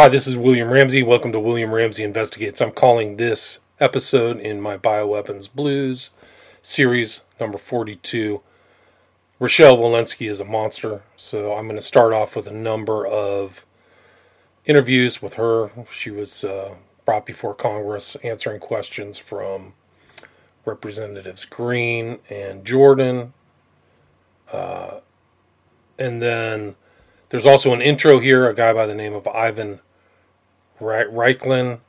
Hi, this is William Ramsey. Welcome to William Ramsey Investigates. I'm calling this episode in my Bioweapons Blues series number 42. Rochelle Walensky is a monster, so I'm going to start off with a number of interviews with her. She was uh, brought before Congress answering questions from Representatives Green and Jordan. Uh, and then there's also an intro here, a guy by the name of Ivan Raiklin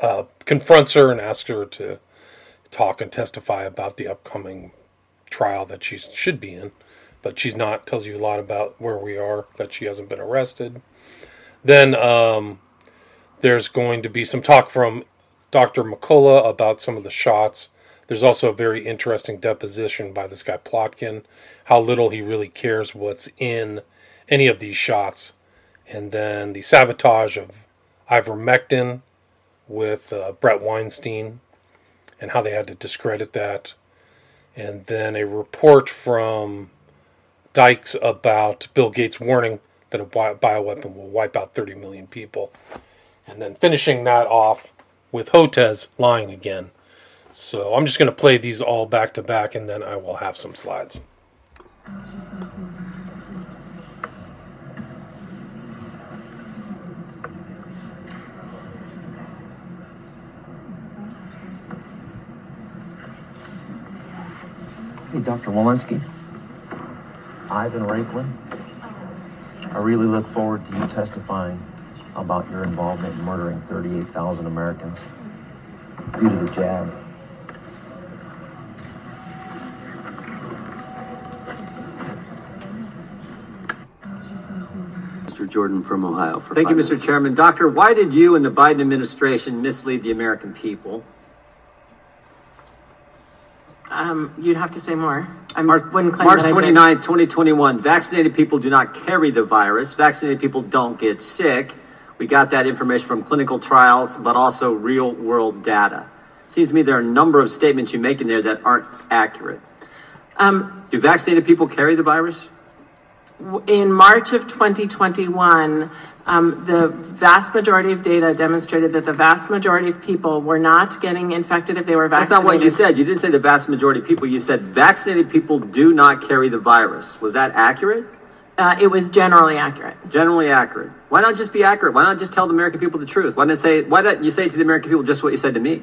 uh, confronts her and asks her to talk and testify about the upcoming trial that she should be in, but she's not. Tells you a lot about where we are, that she hasn't been arrested. Then um, there's going to be some talk from Dr. McCullough about some of the shots. There's also a very interesting deposition by this guy Plotkin, how little he really cares what's in any of these shots. And then the sabotage of ivermectin with uh, Bret Weinstein and how they had to discredit that. And then a report from Dykes about Bill Gates warning that a bioweapon will wipe out 30 million people. And then finishing that off with Hotez lying again. So I'm just going to play these all back to back and then I will have some slides. Hey, Dr. Walensky. Ivan Raiklin. I really look forward to you testifying about your involvement in murdering 38,000 Americans due to the jab. Mr. Jordan from Ohio. for Thank you, Mr. Chairman. Doctor, why did you and the Biden administration mislead the American people? Um, you'd have to say more. I March, wouldn't claim March that 29, 2021. Vaccinated people do not carry the virus. Vaccinated people don't get sick. We got that information from clinical trials, but also real world data. Seems to me there are a number of statements you make in there that aren't accurate. Um, do vaccinated people carry the virus? In March of 2021, um, the vast majority of data demonstrated that the vast majority of people were not getting infected if they were vaccinated. That's not what you said. You didn't say the vast majority of people. You said vaccinated people do not carry the virus. Was that accurate? Uh, it was generally accurate. Generally accurate. Why not just be accurate? Why not just tell the American people the truth? Why not say? Why don't you say to the American people just what you said to me?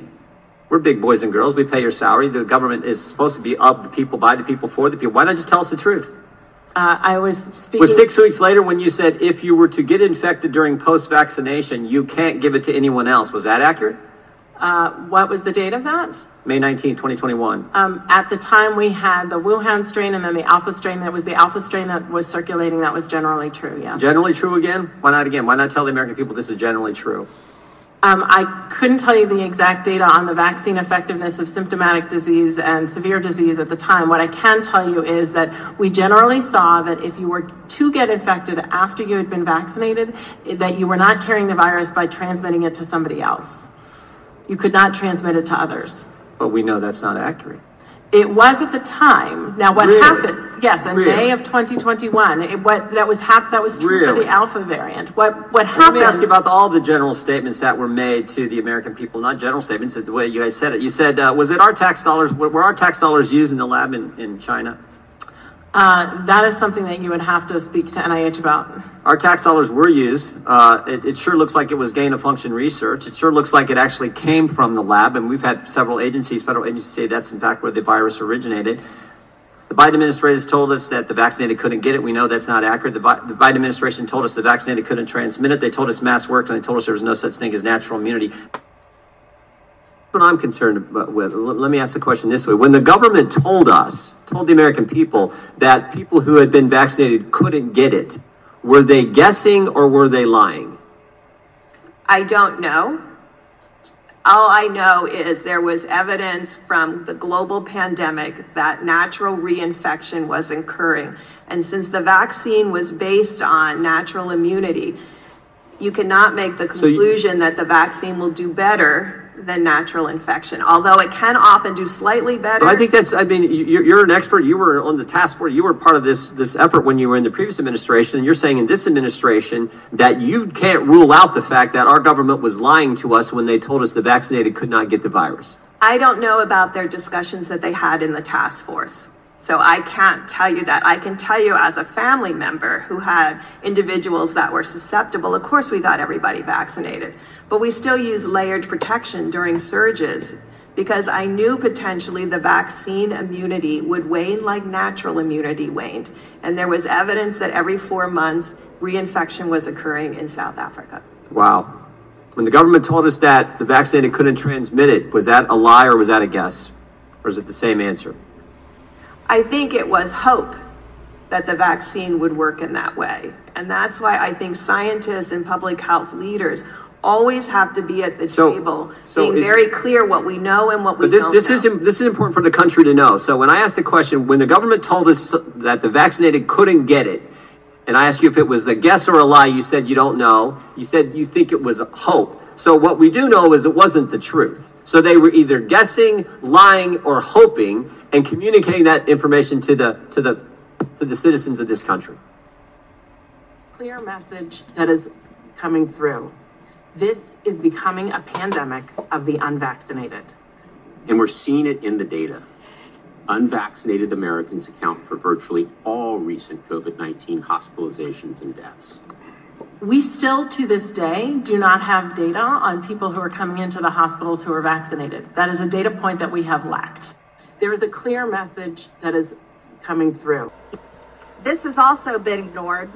We're big boys and girls. We pay your salary. The government is supposed to be of the people, by the people, for the people. Why not just tell us the truth? Uh, I was speaking. Was six weeks later when you said if you were to get infected during post vaccination, you can't give it to anyone else. Was that accurate? Uh, what was the date of that? May 19, 2021. Um, at the time, we had the Wuhan strain and then the alpha strain. That was the alpha strain that was circulating. That was generally true, yeah. Generally true again? Why not again? Why not tell the American people this is generally true? Um, I couldn't tell you the exact data on the vaccine effectiveness of symptomatic disease and severe disease at the time. What I can tell you is that we generally saw that if you were to get infected after you had been vaccinated, that you were not carrying the virus by transmitting it to somebody else. You could not transmit it to others. But we know that's not accurate. It was at the time. Now, what really? happened? Yes, in really? May of 2021. It, what that was hap- that was true really? for the alpha variant. What what happened? Let me ask you about all the general statements that were made to the American people. Not general statements, the way you guys said it. You said, uh, was it our tax dollars? Were our tax dollars used in the lab in, in China? Uh, that is something that you would have to speak to NIH about. Our tax dollars were used. Uh, it, it, sure looks like it was gain of function research. It sure looks like it actually came from the lab, and we've had several agencies, federal agencies, say that's in fact where the virus originated. The Biden administration told us that the vaccinated couldn't get it. We know that's not accurate. The, the Biden administration told us the vaccinated couldn't transmit it. They told us masks worked, and they told us there was no such thing as natural immunity what I'm concerned about with. Let me ask the question this way. When the government told us, told the American people that people who had been vaccinated couldn't get it, were they guessing or were they lying? I don't know. All I know is there was evidence from the global pandemic that natural reinfection was occurring. And since the vaccine was based on natural immunity, you cannot make the conclusion so you, that the vaccine will do better than natural infection, although it can often do slightly better. I think that's. I mean, you- you're an expert. You were on the task force. You were part of this this effort when you were in the previous administration, and you're saying in this administration that you can't rule out the fact that our government was lying to us when they told us the vaccinated could not get the virus. I don't know about their discussions that they had in the task force. So I can't tell you that. I can tell you as a family member who had individuals that were susceptible, of course we got everybody vaccinated, but we still use layered protection during surges because I knew potentially the vaccine immunity would wane like natural immunity waned. And there was evidence that every four months reinfection was occurring in South Africa. Wow. When the government told us that the vaccinated couldn't transmit it, was that a lie or was that a guess? Or is it the same answer? I think it was hope that the vaccine would work in that way. And that's why I think scientists and public health leaders always have to be at the So- table, so being it- very clear what we know and what we this, don't this know. is this is important for the country to know. So when I asked the question, when the government told us that the vaccinated couldn't get it, and I asked you if it was a guess or a lie, you said you don't know. You said you think it was hope. So what we do know is it wasn't the truth. So they were either guessing, lying, or hoping, and communicating that information to the to the to the citizens of this country. clear message that is coming through. This is becoming a pandemic of the unvaccinated. And we're seeing it in the data. Unvaccinated Americans account for virtually all recent COVID 19 hospitalizations and deaths. We still, to this day, do not have data on people who are coming into the hospitals who are vaccinated. That is a data point that we have lacked. There is a clear message that is coming through. This has also been ignored.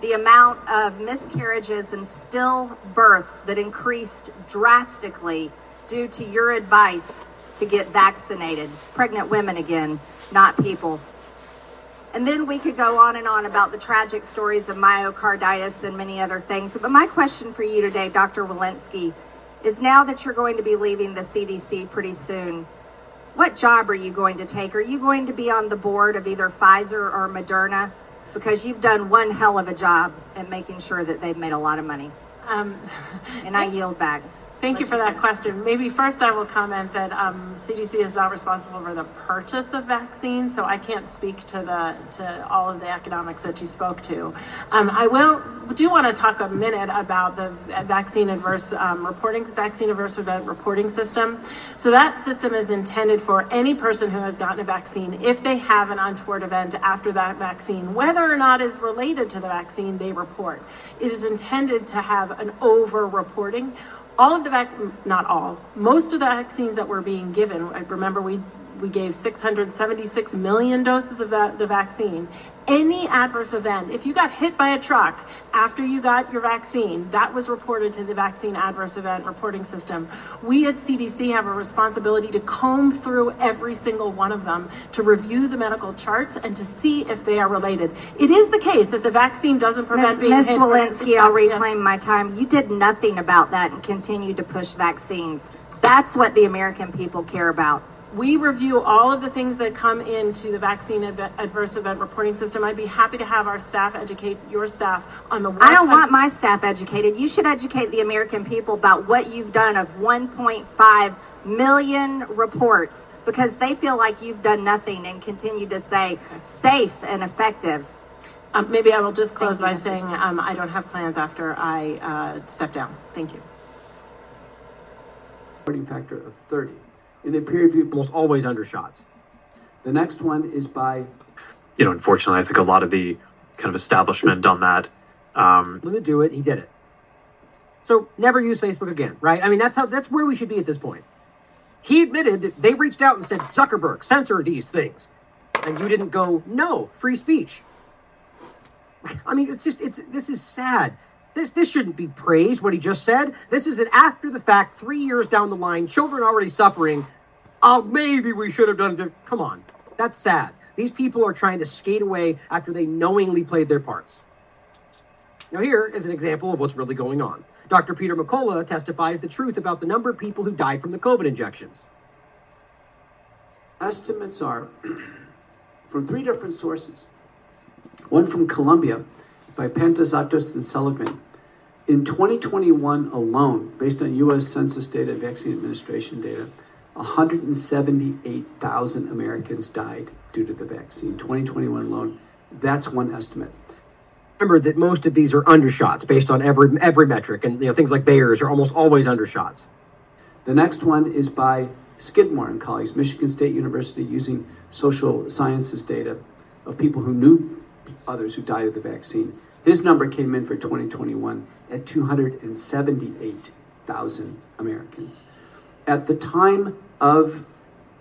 The amount of miscarriages and stillbirths that increased drastically due to your advice to get vaccinated. Pregnant women again, not people. And then we could go on and on about the tragic stories of myocarditis and many other things. But my question for you today, Dr. Walensky, is now that you're going to be leaving the CDC pretty soon, what job are you going to take? Are you going to be on the board of either Pfizer or Moderna? Because you've done one hell of a job at making sure that they've made a lot of money. Um, And I yield back. Thank you for that question. Maybe first I will comment that um, CDC is not responsible for the purchase of vaccines, so I can't speak to the to all of the economics that you spoke to. Um, I will do want to talk a minute about the vaccine adverse um, reporting vaccine adverse event reporting system. So that system is intended for any person who has gotten a vaccine if they have an untoward event after that vaccine, whether or not is related to the vaccine, they report. It is intended to have an over reporting all of the vac not all most of the vaccines that were being given I remember we we gave 676 million doses of that, the vaccine any adverse event if you got hit by a truck after you got your vaccine that was reported to the vaccine adverse event reporting system we at cdc have a responsibility to comb through every single one of them to review the medical charts and to see if they are related it is the case that the vaccine doesn't prevent Ms. being Ms. hit Walensky, I'll Yes. reclaim my time. You did nothing about that and continued to push vaccines. That's what the American people care about. We review all of the things that come into the vaccine adv- adverse event reporting system. I'd be happy to have our staff educate your staff on the. I don't want my staff educated. You should educate the American people about what you've done of 1.5 million reports because they feel like you've done nothing and continue to say safe and effective. Um, maybe I will just close Thank by you, saying um, I don't have plans after I uh, step down. Thank you. reporting factor of 30. In the peer review, almost always undershots. The next one is by you know, unfortunately, I think a lot of the kind of establishment on that. Um, him to do it. He did it. So never use Facebook again, right? I mean, that's how that's where we should be at this point. He admitted that they reached out and said, Zuckerberg, censor these things, and you didn't go, no, free speech. I mean, it's just it's this is sad. This this shouldn't be praised. What he just said. This is an after the fact, three years down the line, children already suffering. Oh, maybe we should have done it. Come on, that's sad. These people are trying to skate away after they knowingly played their parts. Now, here is an example of what's really going on. Dr. Peter McCullough testifies the truth about the number of people who died from the COVID injections. estimates are from three different sources. One from Columbia by Pantazatos and Seligman In 2021 alone, based on US Census data, and Vaccine Administration data, 178,000 Americans died due to the vaccine. 2021 alone, that's one estimate. Remember that most of these are undershots based on every every metric, and you know things like VAERS are almost always undershots. The next one is by Skidmore and colleagues, Michigan State University, using social sciences data of people who knew others who died of the vaccine. His number came in for 2021 at 278,000 Americans. At the time of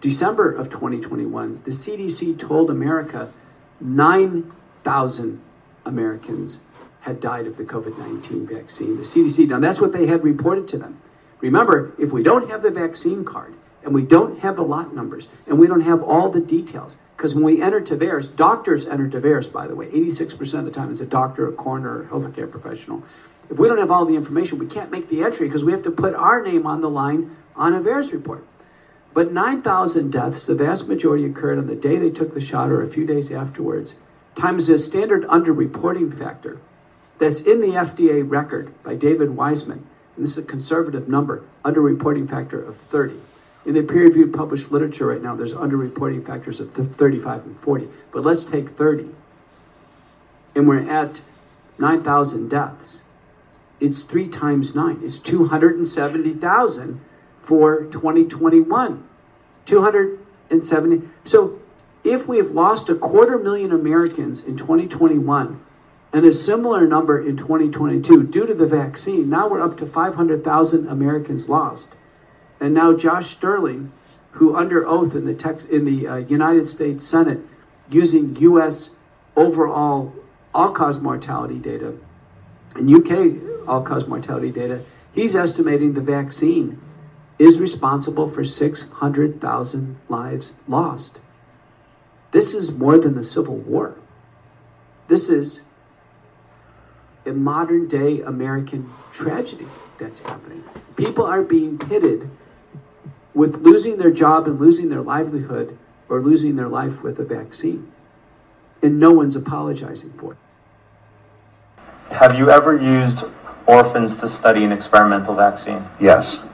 December of 2021, the CDC told America 9,000 Americans had died of the COVID 19 vaccine. The CDC, now that's what they had reported to them. Remember, if we don't have the vaccine card and we don't have the lot numbers and we don't have all the details, because when we enter to VAERS, doctors enter to VAERS, by the way, 86% of the time it's a doctor, a coroner, a healthcare professional. If we don't have all the information, we can't make the entry because we have to put our name on the line on a VAERS report. But 9,000 deaths, the vast majority occurred on the day they took the shot or a few days afterwards times the standard underreporting factor that's in the FDA record by David Wiseman, and this is a conservative number, underreporting factor of 30. In the peer reviewed published literature right now, there's underreporting factors of 35 and 40, but let's take 30. And we're at 9,000 deaths. It's three times nine, it's 270,000 for 2021. 270. So if we have lost a quarter million Americans in 2021 and a similar number in 2022 due to the vaccine, now we're up to 500,000 Americans lost. And now Josh Stirling, who under oath in the text in the uh, United States Senate, using U.S. overall all-cause mortality data and UK all-cause mortality data, he's estimating the vaccine is responsible for 600,000 lives lost. This is more than the Civil War. This is a modern day American tragedy that's happening. People are being pitted with losing their job and losing their livelihood or losing their life with a vaccine. And no one's apologizing for it. Have you ever used orphans to study an experimental vaccine? Yes.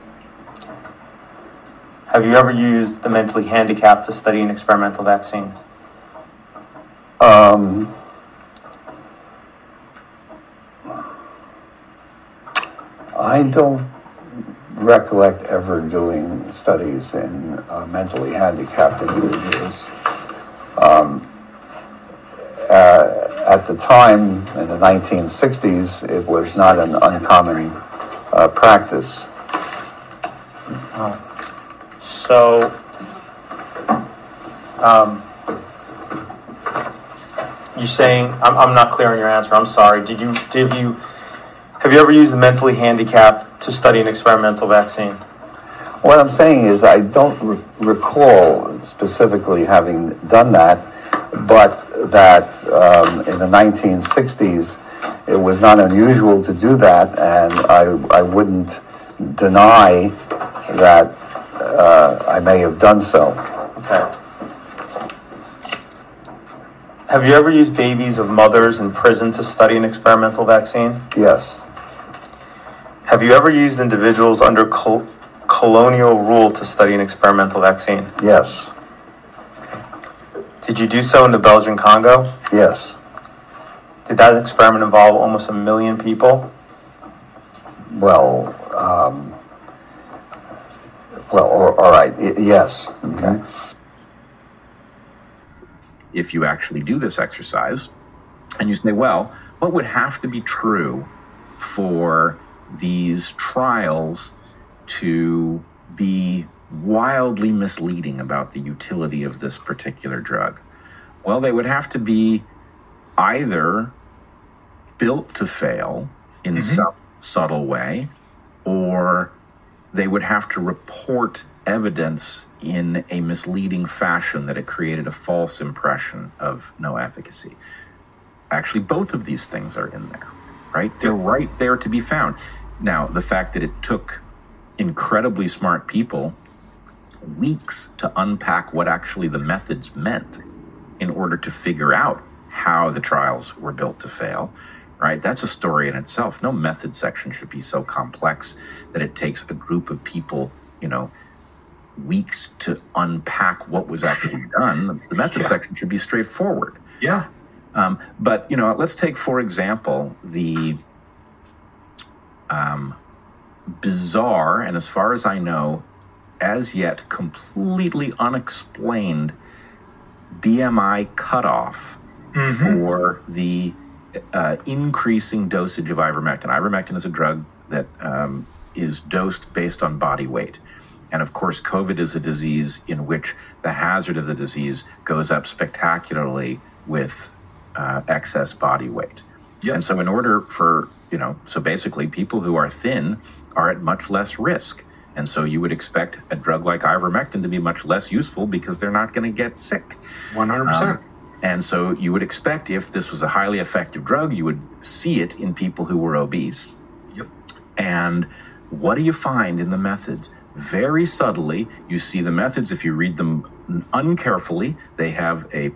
Have you ever used the mentally handicapped to study an experimental vaccine? Um, I don't recollect ever doing studies in uh, mentally handicapped individuals. Um, uh, at the time, in the 1960s, it was not an uncommon uh, practice. So, um, you're saying I'm, I'm not clear on your answer. I'm sorry. Did you did you have you ever used the mentally handicapped to study an experimental vaccine? What I'm saying is, I don't re- recall specifically having done that, but that um, in the 1960s, it was not unusual to do that, and I, I wouldn't deny that uh, I may have done so. Okay. Have you ever used babies of mothers in prison to study an experimental vaccine? Yes. Have you ever used individuals under col- colonial rule to study an experimental vaccine? Yes. Did you do so in the Belgian Congo? Yes. Did that experiment involve almost a million people? Well, um, well, all all right, y- yes. Okay. if you actually do this exercise and you say, well, what would have to be true for these trials to be wildly misleading about the utility of this particular drug? Well, they would have to be either built to fail in mm-hmm. some subtle way, or they would have to report evidence in a misleading fashion that it created a false impression of no efficacy. Actually, both of these things are in there, right? They're right there to be found. Now, the fact that it took incredibly smart people weeks to unpack what actually the methods meant in order to figure out how the trials were built to fail right? That's a story in itself. No method section should be so complex that it takes a group of people, you know, weeks to unpack what was actually done. The method Yeah. section should be straightforward. Yeah. Um, but you know, let's take for example the um, bizarre and, as far as I know, as yet completely unexplained BMI cutoff for the uh, increasing dosage of ivermectin. Ivermectin is a drug that um, is dosed based on body weight. And of course, COVID is a disease in which the hazard of the disease goes up spectacularly with uh, excess body weight. And so, in order for, you know, so basically, people who are thin are at much less risk. And so, you would expect a drug like ivermectin to be much less useful because they're not going to get sick. 100%. Um, and so, you would expect if this was a highly effective drug, you would see it in people who were obese. Yep. And what do you find in the methods? Very subtly, you see the methods, if you read them uncarefully, they have a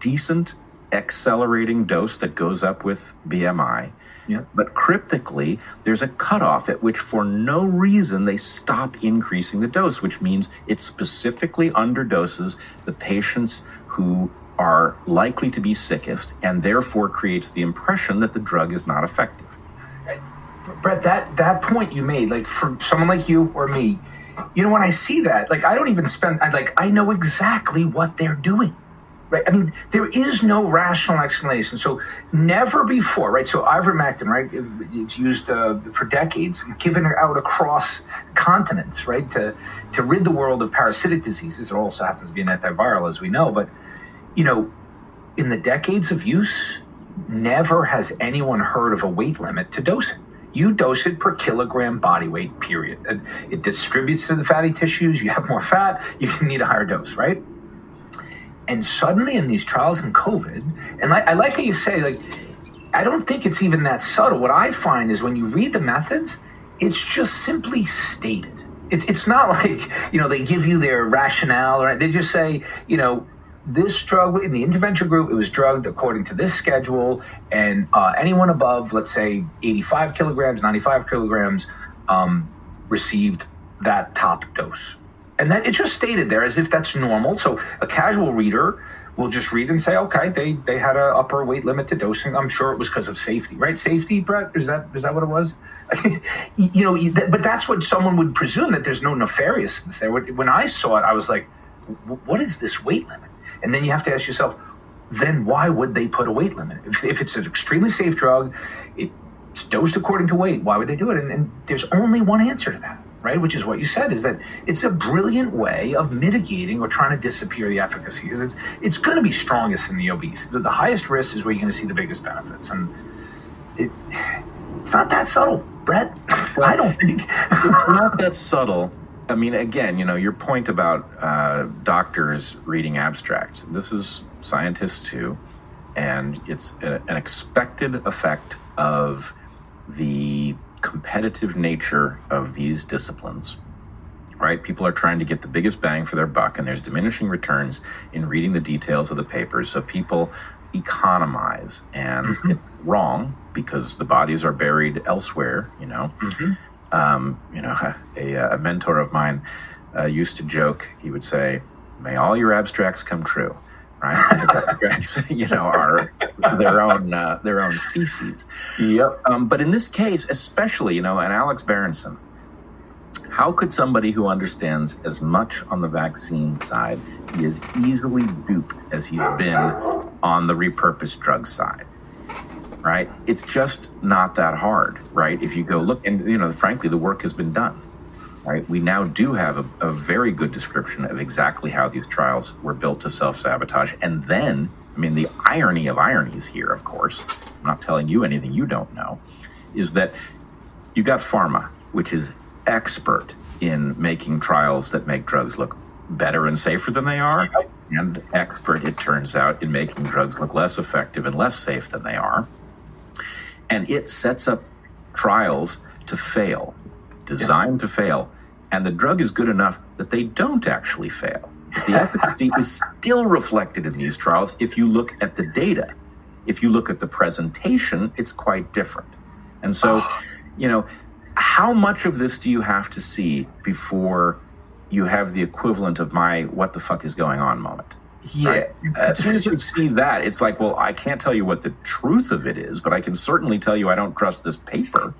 decent accelerating dose that goes up with BMI. Yeah. But cryptically, there's a cutoff at which, for no reason, they stop increasing the dose, which means it specifically underdoses the patients who are likely to be sickest and therefore creates the impression that the drug is not effective. Bret, that that point you made, like for someone like you or me, you know, when I see that, like I don't even spend, I like I know exactly what they're doing, right? I mean, there is no rational explanation. So never before, right? So ivermectin, right? it's used uh, for decades, given out across continents, right? To to rid the world of parasitic diseases. It also happens to be an antiviral, as we know, but you know, in the decades of use, never has anyone heard of a weight limit to dosing. You dose it per kilogram body weight, period. It, it distributes to the fatty tissues. You have more fat, you can need a higher dose, right? And suddenly in these trials in COVID, and I, I like how you say, like, I don't think it's even that subtle. What I find is when you read the methods, it's just simply stated. It's it's not like, you know, they give you their rationale or they just say, you know, this drug in the intervention group, it was drugged according to this schedule, and uh, anyone above, let's say, 85 kilograms, 95 kilograms, um, received that top dose. And that it's just stated there as if that's normal. So a casual reader will just read and say, okay, they they had an upper weight limit to dosing. I'm sure it was because of safety, right? Safety, Bret, is that is that what it was? you know, but that's what someone would presume that there's no nefariousness there. When when I saw it, I was like, what is this weight limit? And then you have to ask yourself, then why would they put a weight limit? If, if it's an extremely safe drug, it's dosed according to weight. Why would they do it? And, and there's only one answer to that, right? Which is what you said: is that it's a brilliant way of mitigating or trying to disappear the efficacy. It's it's going to be strongest in the obese. The, the highest risk is where you're going to see the biggest benefits, and it it's not that subtle, Bret. I don't think it's not that subtle. I mean, again, you know, your point about uh, doctors reading abstracts. This is scientists too, and it's a, an expected effect of the competitive nature of these disciplines. Right? People are trying to get the biggest bang for their buck, and there's diminishing returns in reading the details of the papers. So people economize, and it's wrong because the bodies are buried elsewhere. You know, um, you know, a, a mentor of mine uh, used to joke. He would say, "May all your abstracts come true." Right? You know, are their own uh, their own species. Yep. Um, but in this case, especially, you know, and Alex Berenson, how could somebody who understands as much on the vaccine side be as easily duped as he's been on the repurposed drug side? Right? It's just not that hard, right? If you go look, and you know, frankly, the work has been done. Right? We now do have a, a very good description of exactly how these trials were built to self sabotage. And then, I mean, the irony of ironies here, of course, I'm not telling you anything you don't know, is that you got pharma, which is expert in making trials that make drugs look better and safer than they are, and expert, it turns out, in making drugs look less effective and less safe than they are. And it sets up trials to fail, designed to fail. And the drug is good enough that they don't actually fail. The efficacy is still reflected in these trials if you look at the data. If you look at the presentation, it's quite different. And so, you know, how much of this do you have to see before you have the equivalent of my what the fuck is going on moment? Yeah. Right? As soon as you see that, it's like, well, I can't tell you what the truth of it is, but I can certainly tell you I don't trust this paper.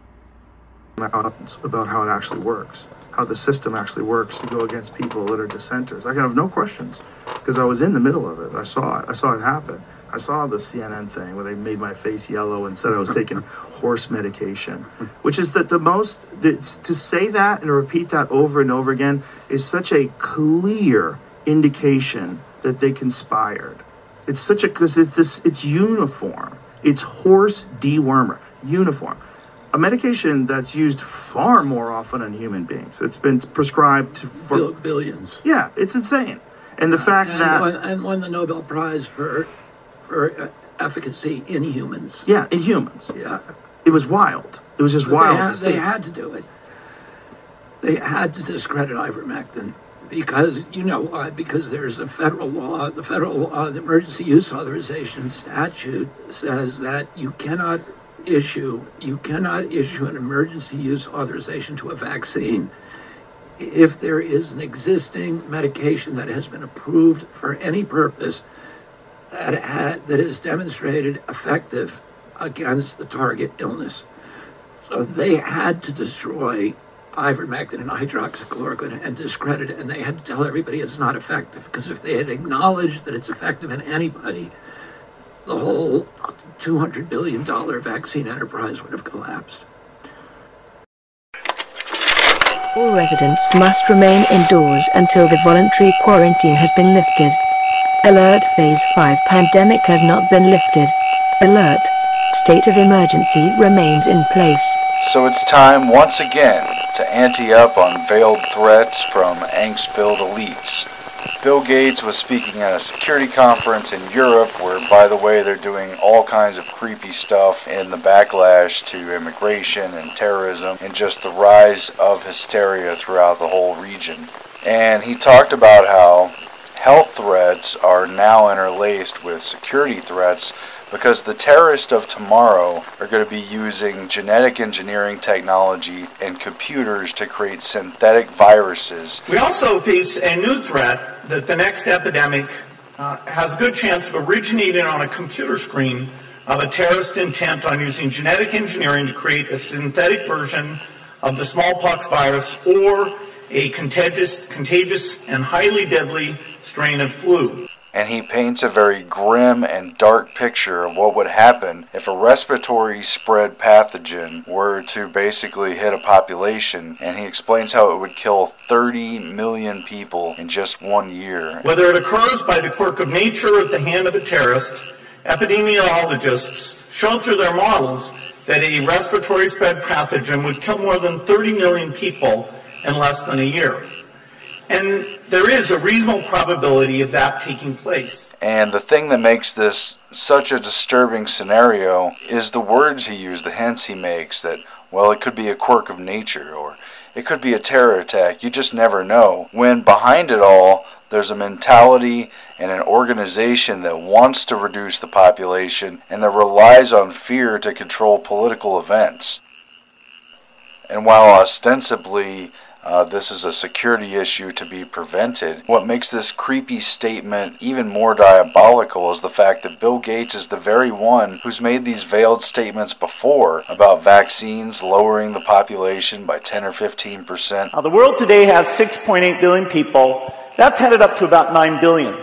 about how it actually works, how the system actually works to go against people that are dissenters. I have no questions because I was in the middle of it. I saw it. I saw it happen. I saw the CNN thing where they made my face yellow and said I was taking horse medication, which is that the most to say that and repeat that over and over again is such a clear indication that they conspired. It's such a because it's this it's uniform. It's horse dewormer uniform. A medication that's used far more often in human beings. It's been prescribed to, for Bill- billions. yeah, it's insane. And the fact and, that and won the Nobel Prize for for uh, efficacy in humans. yeah, in humans, Yeah, it was wild. It was just But wild. They had, they had to do it. They had to discredit ivermectin because you know why? Because there's a federal law. The federal law, the emergency use authorization statute, says that you cannot issue you cannot issue an emergency use authorization to a vaccine if there is an existing medication that has been approved for any purpose that ha- that is demonstrated effective against the target illness. So they had to destroy ivermectin and hydroxychloroquine and discredit it, and they had to tell everybody it's not effective. Because if they had acknowledged that it's effective in anybody, the whole $200 billion vaccine enterprise would have collapsed. All residents must remain indoors until the voluntary quarantine has been lifted. Alert Phase 5 pandemic has not been lifted. Alert. State of emergency remains in place. So it's time once again to ante up on veiled threats from angst filled elites. Bill Gates was speaking at a security conference in Europe where, by the way, they're doing all kinds of creepy stuff in the backlash to immigration and terrorism and just the rise of hysteria throughout the whole region. And he talked about how health threats are now interlaced with security threats because the terrorists of tomorrow are going to be using genetic engineering technology and computers to create synthetic viruses We also face a new threat that the next epidemic uh, has a good chance of originating on a computer screen of a terrorist intent on using genetic engineering to create a synthetic version of the smallpox virus or a contagious, contagious and highly deadly strain of flu. And he paints a very grim and dark picture of what would happen if a respiratory spread pathogen were to basically hit a population and he explains how it would kill 30 million people in just one year Whether it occurs by the quirk of nature or at the hand of a terrorist, epidemiologists showed through their models that a respiratory spread pathogen would kill more than 30 million people in less than a year. And there is a reasonable probability of that taking place. And the thing that makes this such a disturbing scenario is the words he used, the hints he makes that, well, it could be a quirk of nature or it could be a terror attack. You just never know. When behind it all, there's a mentality and an organization that wants to reduce the population and that relies on fear to control political events. And while ostensibly uh, this is a security issue to be prevented, what makes this creepy statement even more diabolical is the fact that Bill Gates is the very one who's made these veiled statements before about vaccines lowering the population by 10 or 15 percent. Now, the world today has 6.8 billion people. That's headed up to about 9 billion.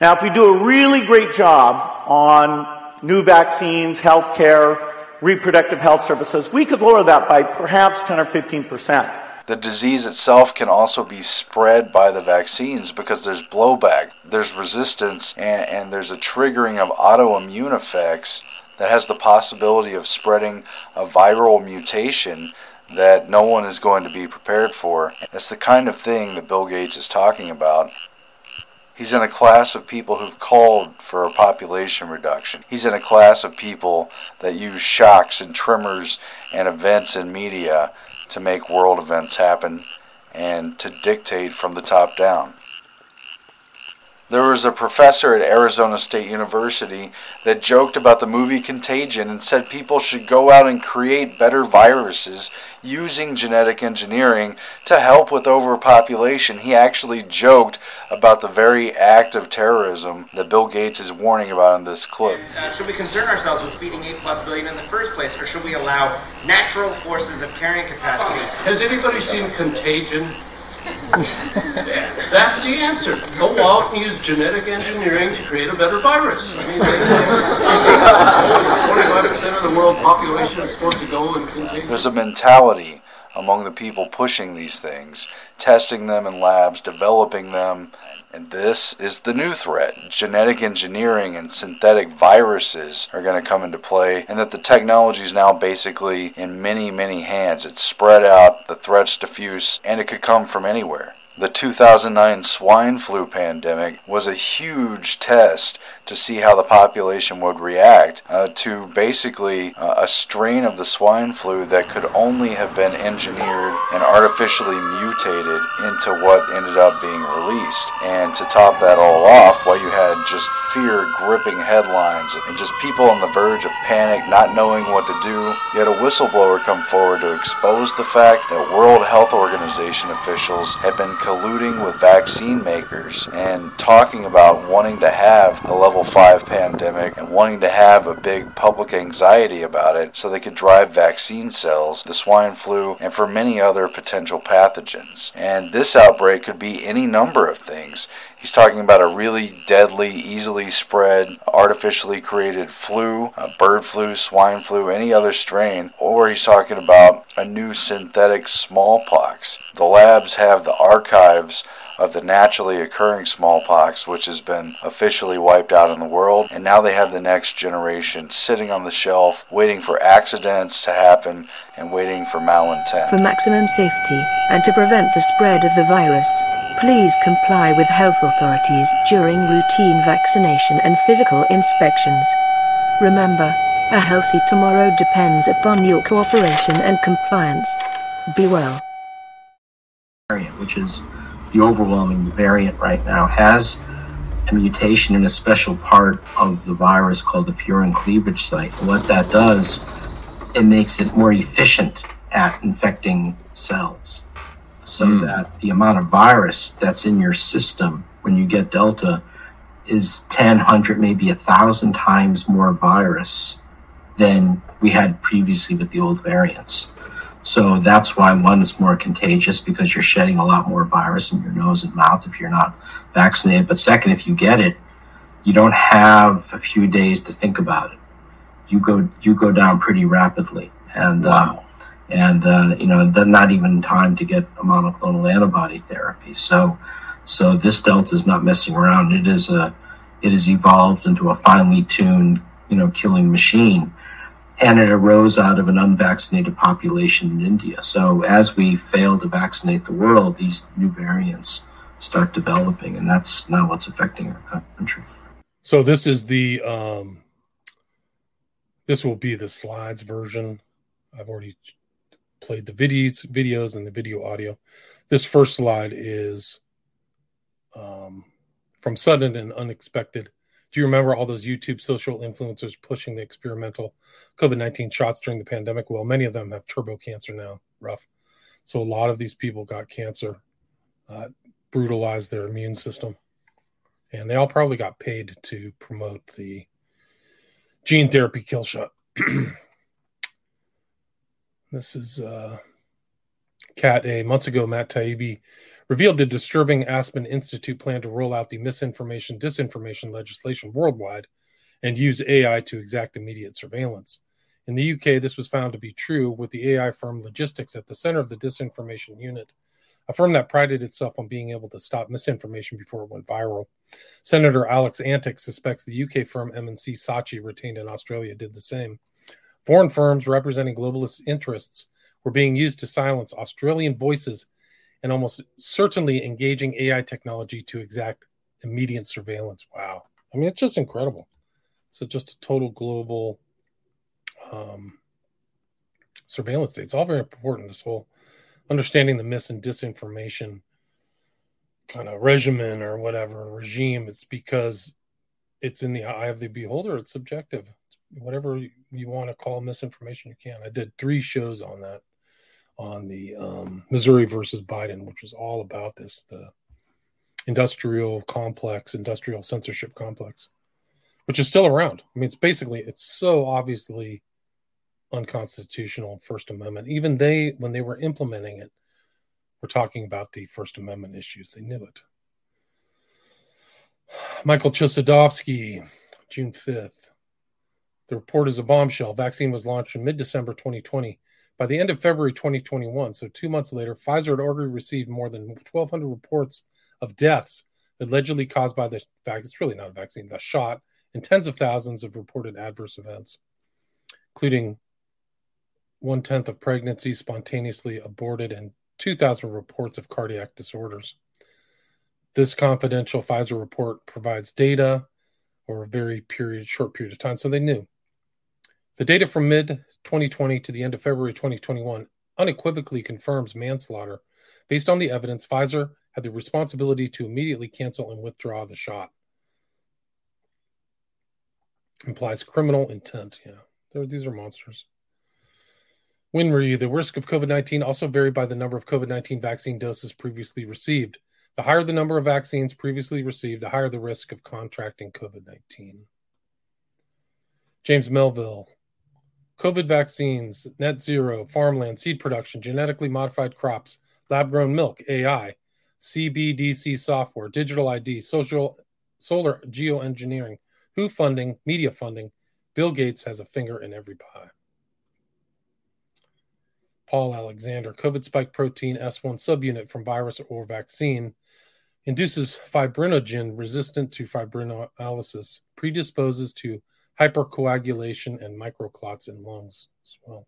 Now, if we do a really great job on new vaccines, healthcare, reproductive health services, we could lower that by perhaps 10 or 15 percent. The disease itself can also be spread by the vaccines because there's blowback, there's resistance, and, and there's a triggering of autoimmune effects that has the possibility of spreading a viral mutation that no one is going to be prepared for. That's the kind of thing that Bill Gates is talking about. He's in a class of people who've called for a population reduction. He's in a class of people that use shocks and tremors and events in media to make world events happen and to dictate from the top down. There was a professor at Arizona State University that joked about the movie Contagion and said people should go out and create better viruses using genetic engineering to help with overpopulation. He actually joked about the very act of terrorism that Bill Gates is warning about in this clip. Uh, should we concern ourselves with feeding 8 plus billion in the first place, or should we allow natural forces of carrying capacity? Has anybody seen Contagion? that's the answer. Go out and use genetic engineering to create a better virus. I mean, 25% of the world population is supposed to go and contain. There's a mentality among the people pushing these things, testing them in labs, developing them, and this is the new threat. Genetic engineering and synthetic viruses are going to come into play, and that the technology is now basically in many, many hands. It's spread out, the threat's diffuse, and it could come from anywhere. The 2009 swine flu pandemic was a huge test to see how the population would react uh, to basically uh, a strain of the swine flu that could only have been engineered and artificially mutated into what ended up being released. And to top that all off, while you had just fear gripping headlines and just people on the verge of panic, not knowing what to do, you had a whistleblower come forward to expose the fact that World Health Organization officials had been colluding with vaccine makers and talking about wanting to have a level 5 pandemic and wanting to have a big public anxiety about it so they could drive vaccine cells, the swine flu, and for many other potential pathogens. And this outbreak could be any number of things. He's talking about a really deadly, easily spread, artificially created flu, bird flu, swine flu, any other strain, or he's talking about a new synthetic smallpox. The labs have the archives of the naturally occurring smallpox, which has been officially wiped out in the world, and now they have the next generation sitting on the shelf, waiting for accidents to happen and waiting for malintent. For maximum safety and to prevent the spread of the virus, please comply with health authorities during routine vaccination and physical inspections. Remember, a healthy tomorrow depends upon your cooperation and compliance. Be well. Variant, Which is the overwhelming variant right now, has a mutation in a special part of the virus called the furin cleavage site. What that does, it makes it more efficient at infecting cells. So Hmm. that the amount of virus that's in your system when you get Delta is 10, 100, maybe a thousand times more virus than we had previously with the old variants. So that's why one is more contagious because you're shedding a lot more virus in your nose and mouth if you're not vaccinated. But second, if you get it, you don't have a few days to think about it. You go you go down pretty rapidly, and uh, and uh, you know not even time to get a monoclonal antibody therapy. So so this delta is not messing around. It is a it has evolved into a finely tuned you know killing machine and it arose out of an unvaccinated population in India. So as we fail to vaccinate the world, these new variants start developing, and that's now what's affecting our country. So this is the um this will be the slides version. I've already played the videos videos and the video audio. This first slide is um from sudden and unexpected. Do you remember all those YouTube social influencers pushing the experimental COVID 19 shots during the pandemic? Well, many of them have turbo cancer now, rough. So a lot of these people got cancer, uh, brutalized their immune system and they all probably got paid to promote the gene therapy kill shot. this is uh, Cat A. Months ago, Matt Taibbi revealed the disturbing Aspen Institute plan to roll out the misinformation disinformation legislation worldwide and use AI to exact immediate surveillance. In the UK, this was found to be true with the AI firm Logically at the center of the disinformation unit a firm that prided itself on being able to stop misinformation before it went viral. Senator Alex Antic suspects the UK firm M&C Saatchi, retained in Australia, did the same. Foreign firms representing globalist interests were being used to silence Australian voices and almost certainly engaging AI technology to exact immediate surveillance. Wow. I mean, it's just incredible. So, just a total global um, surveillance state. It's all very important, this whole understanding the mis and disinformation kind of regimen or whatever regime. It's because it's in the eye of the beholder. It's subjective. Whatever you, want to call misinformation, you can. I did three shows on that on the um, Missouri versus Biden, which was all about this the industrial complex, industrial censorship complex, which is still around. I mean, it's basically it's so obviously unconstitutional First Amendment. Even they, when they were implementing it, were talking about the First Amendment issues. They knew it. Michael Chossudovsky, June 5th. The report is a bombshell. Vaccine was launched in mid December 2020. By the end of February 2021, so two months later, Pfizer had already received more than 1,200 reports of deaths allegedly caused by the vaccine. It's really not a vaccine, the shot, and tens of thousands of reported adverse events, including one tenth of pregnancies spontaneously aborted and 2,000 reports of cardiac disorders. This confidential Pfizer report provides data over a very period, short period of time, so they knew. The data from mid 2020 to the end of February 2021 unequivocally confirms manslaughter. Based on the evidence, Pfizer had the responsibility to immediately cancel and withdraw the shot. Implies criminal intent. Yeah, They're, these are monsters. Winry, the risk of COVID 19 also varied by the number of COVID 19 vaccine doses previously received. The higher the number of vaccines previously received, the higher the risk of contracting COVID 19. James Melville, COVID vaccines, net zero, farmland, seed production, genetically modified crops, lab grown milk, AI, CBDC software, digital ID, social, solar geoengineering, WHO funding, media funding. Bill Gates has a finger in every pie. Paul Alexander, COVID spike protein S1 subunit from virus or vaccine induces fibrinogen resistant to fibrinolysis, predisposes to hypercoagulation and microclots in lungs as well.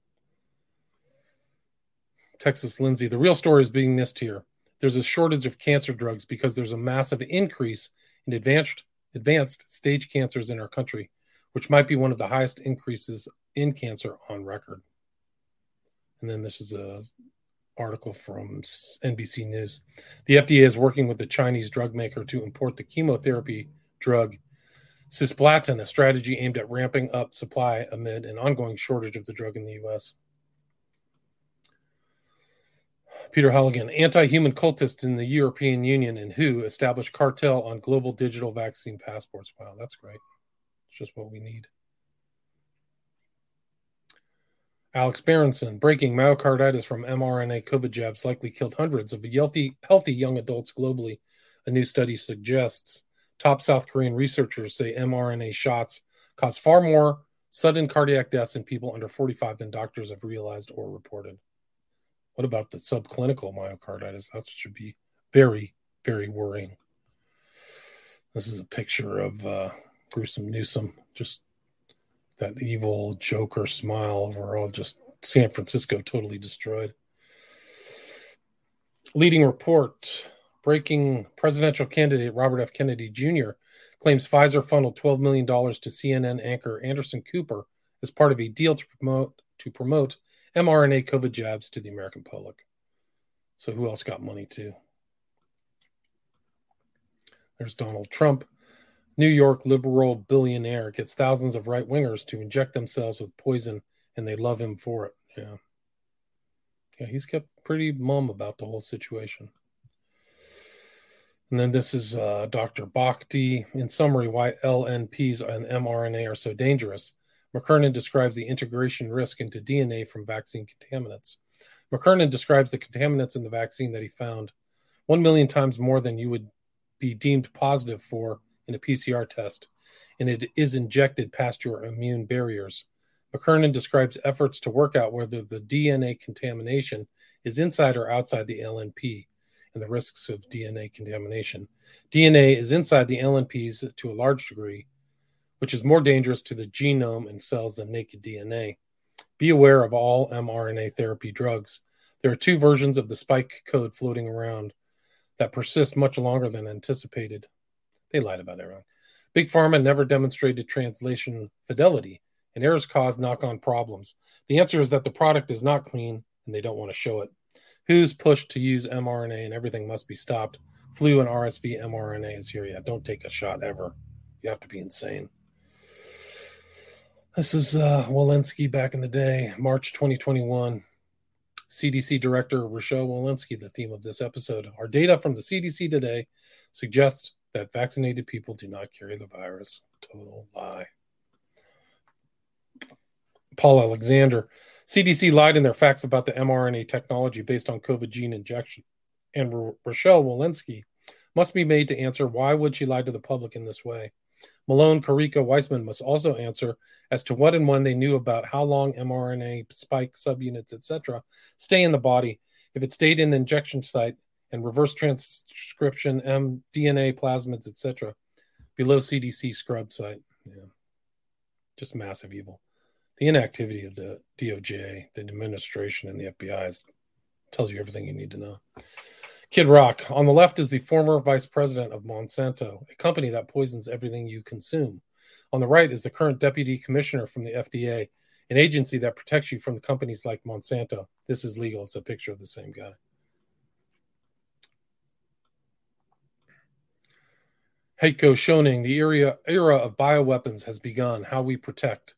Texas Lindsay, the real story is being missed here. There's a shortage of cancer drugs because there's a massive increase in advanced advanced stage cancers in our country, which might be one of the highest increases in cancer on record. And then this is a article from NBC News. The FDA is working with the Chinese drug maker to import the chemotherapy drug cisplatin, a strategy aimed at ramping up supply amid an ongoing shortage of the drug in the U.S. Peter Halligan, anti human cultists in the European Union and WHO established cartel on global digital vaccine passports. Wow, that's great. It's just what we need. Alex Berenson, breaking myocarditis from mRNA COVID jabs likely killed hundreds of healthy, healthy young adults globally, a new study suggests. Top South Korean researchers say mRNA shots cause far more sudden cardiac deaths in people under 45 than doctors have realized or reported. What about the subclinical myocarditis? That should be very, very worrying. This is a picture of uh, Gruesome Newsom just that evil Joker smile over all just San Francisco totally destroyed. Leading report breaking presidential candidate Robert F. Kennedy Jr. claims Pfizer funneled $12 million to CNN anchor Anderson Cooper as part of a deal to promote to promote mRNA COVID jabs to the American public. So who else got money too? There's Donald Trump New York liberal billionaire gets thousands of right wingers to inject themselves with poison and they love him for it. Yeah. Yeah, he's kept pretty mum about the whole situation. And then this is uh, Dr. Bhakdi. In summary, why LNPs and mRNA are so dangerous. McKernan describes the integration risk into DNA from vaccine contaminants. McKernan describes the contaminants in the vaccine that he found one million times more than you would be deemed positive for in a PCR test, and it is injected past your immune barriers. McKernan describes efforts to work out whether the DNA contamination is inside or outside the LNP and the risks of DNA contamination. DNA is inside the LNPs to a large degree, which is more dangerous to the genome and cells than naked DNA. Be aware of all mRNA therapy drugs. There are two versions of the spike code floating around that persist much longer than anticipated. They lied about everything. Big Pharma never demonstrated translation fidelity, and errors cause knock on problems. The answer is that the product is not clean and they don't want to show it. Who's pushed to use mRNA and everything must be stopped Flu and RSV mRNA is here. yet. don't take a shot ever. You have to be insane. This is uh, Walensky back in the day, March 2021. CDC Director Rochelle Walensky, the theme of this episode. Our data from the CDC today suggests that vaccinated people do not carry the virus. Total lie. Paul Alexander. CDC lied in their facts about the mRNA technology based on COVID gene injection. And Rochelle Walensky must be made to answer why would she lie to the public in this way? Malone, Kariko, Weissman must also answer as to what and when they knew about how long mRNA spike subunits, etc., stay in the body. If it stayed in the injection site and reverse transcription, M, DNA, plasmids, etc., below CDC scrub site. Yeah. Just massive evil. The inactivity of the DOJ, the administration, and the FBI is, tells you everything you need to know. Kid Rock. On the left is the former vice president of Monsanto, a company that poisons everything you consume. On the right is the current deputy commissioner from the FDA, an agency that protects you from companies like Monsanto. This is legal. It's a picture of the same guy. Heiko Schoening, the era, era of bioweapons has begun. How we protect.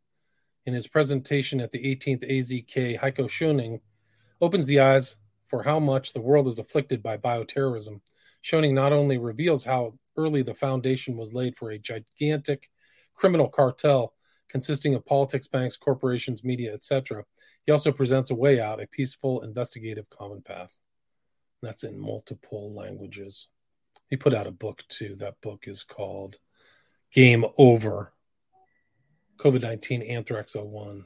In his presentation at the 18th AZK, Heiko Schoening opens the eyes for how much the world is afflicted by bioterrorism. Schoening not only reveals how early the foundation was laid for a gigantic criminal cartel consisting of politics, banks, corporations, media, etc., he also presents a way out, a peaceful, investigative common path. That's in multiple languages. He put out a book too. That book is called Game Over COVID 19 Anthrax 01.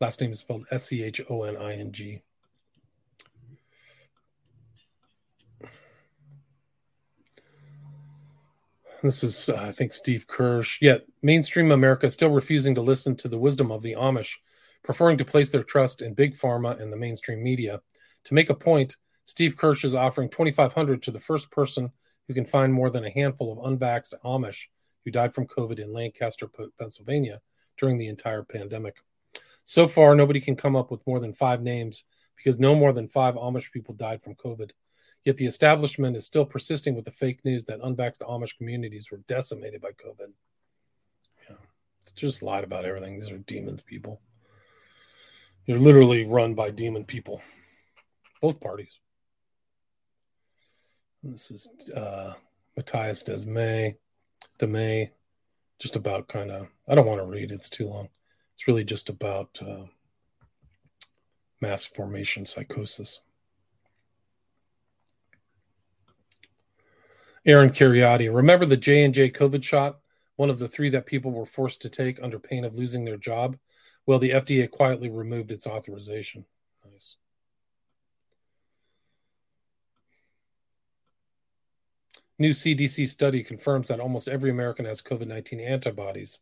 Last name is spelled S C H O N I N G. This is, uh, I think, Steve Kirsch. Yet, mainstream America is still refusing to listen to the wisdom of the Amish, preferring to place their trust in big pharma and the mainstream media. To make a point, Steve Kirsch is offering 2500 to the first person who can find more than a handful of unvaxxed Amish who died from COVID in Lancaster, Pennsylvania during the entire pandemic. So far, nobody can come up with more than five names because no more than five Amish people died from COVID. Yet the establishment is still persisting with the fake news that unvaxxed Amish communities were decimated by COVID. Yeah, just lied about everything. These are demon people. You're literally run by demon people, both parties. This is uh, Mattias Desmet, Desmet, just about kind of. I don't want to read; it's too long. It's really just about uh, mass formation psychosis. Aaron Kheriaty, remember the J and J COVID shot, one of the three that people were forced to take under pain of losing their job. Well, the FDA quietly removed its authorization. New CDC study confirms that almost every American has COVID 19 antibodies.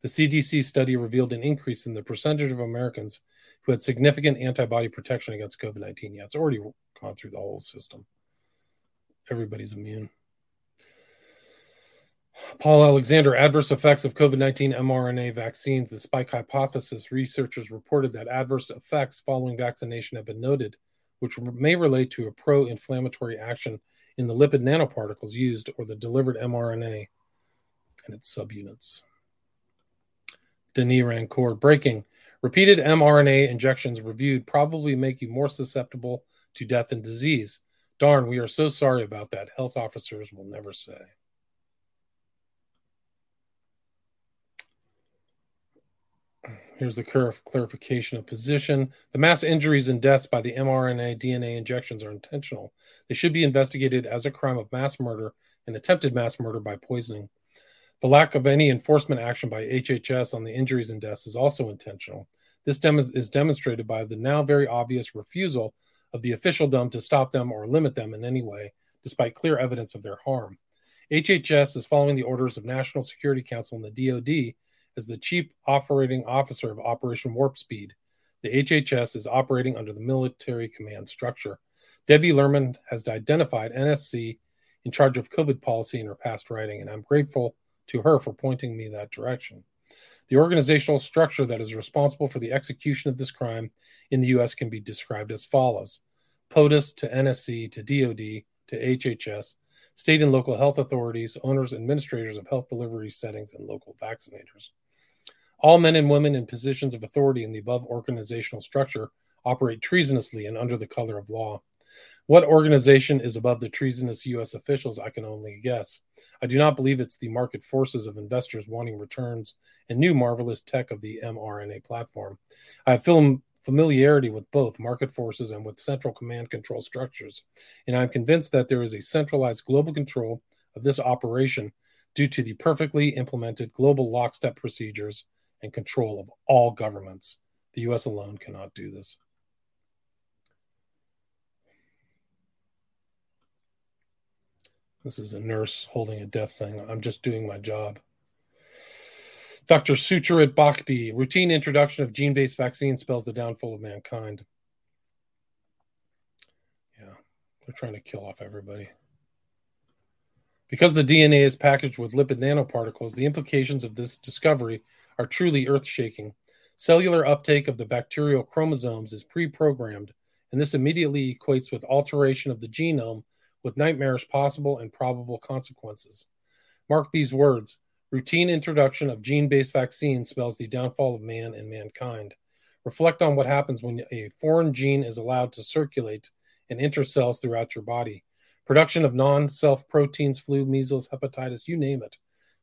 The CDC study revealed an increase in the percentage of Americans who had significant antibody protection against COVID 19. Yeah, it's already gone through the whole system. Everybody's immune. Paul Alexander, adverse effects of COVID 19 mRNA vaccines. The spike hypothesis researchers reported that adverse effects following vaccination have been noted, which may relate to a pro inflammatory action in the lipid nanoparticles used or the delivered mRNA and its subunits. Denis Rancourt, breaking. Repeated mRNA injections reviewed probably make you more susceptible to death and disease. Darn, we are so sorry about that. Health officers will never say. Here's the clarification of position. The mass injuries and deaths by the mRNA DNA injections are intentional. They should be investigated as a crime of mass murder and attempted mass murder by poisoning. The lack of any enforcement action by HHS on the injuries and deaths is also intentional. This dem- is demonstrated by the now very obvious refusal of the officialdom to stop them or limit them in any way, despite clear evidence of their harm. HHS is following the orders of National Security Council and the DoD as the chief operating officer of Operation Warp Speed. The HHS is operating under the military command structure. Debbie Lerman has identified NSC in charge of COVID policy in her past writing, and I'm grateful to her for pointing me that direction. The organizational structure that is responsible for the execution of this crime in the U.S. can be described as follows POTUS to NSC to DoD to HHS, state and local health authorities, owners, administrators of health delivery settings, and local vaccinators. All men and women in positions of authority in the above organizational structure operate treasonously and under the color of law. What organization is above the treasonous U.S. officials? I can only guess. I do not believe it's the market forces of investors wanting returns and new marvelous tech of the mRNA platform. I have film familiarity with both market forces and with central command control structures, and I'm convinced that there is a centralized global control of this operation due to the perfectly implemented global lockstep procedures and control of all governments. The U.S. alone cannot do this. This is a nurse holding a death thing. I'm just doing my job. Dr. Sucharit Bhakdi, routine introduction of gene based vaccine spells the downfall of mankind. Yeah, they're trying to kill off everybody. Because the DNA is packaged with lipid nanoparticles, the implications of this discovery are truly earth shaking. Cellular uptake of the bacterial chromosomes is pre programmed, and this immediately equates with alteration of the genome with nightmarish possible and probable consequences. Mark these words routine introduction of gene based vaccines spells the downfall of man and mankind. Reflect on what happens when a foreign gene is allowed to circulate and enter cells throughout your body. Production of non self proteins, flu, measles, hepatitis, you name it,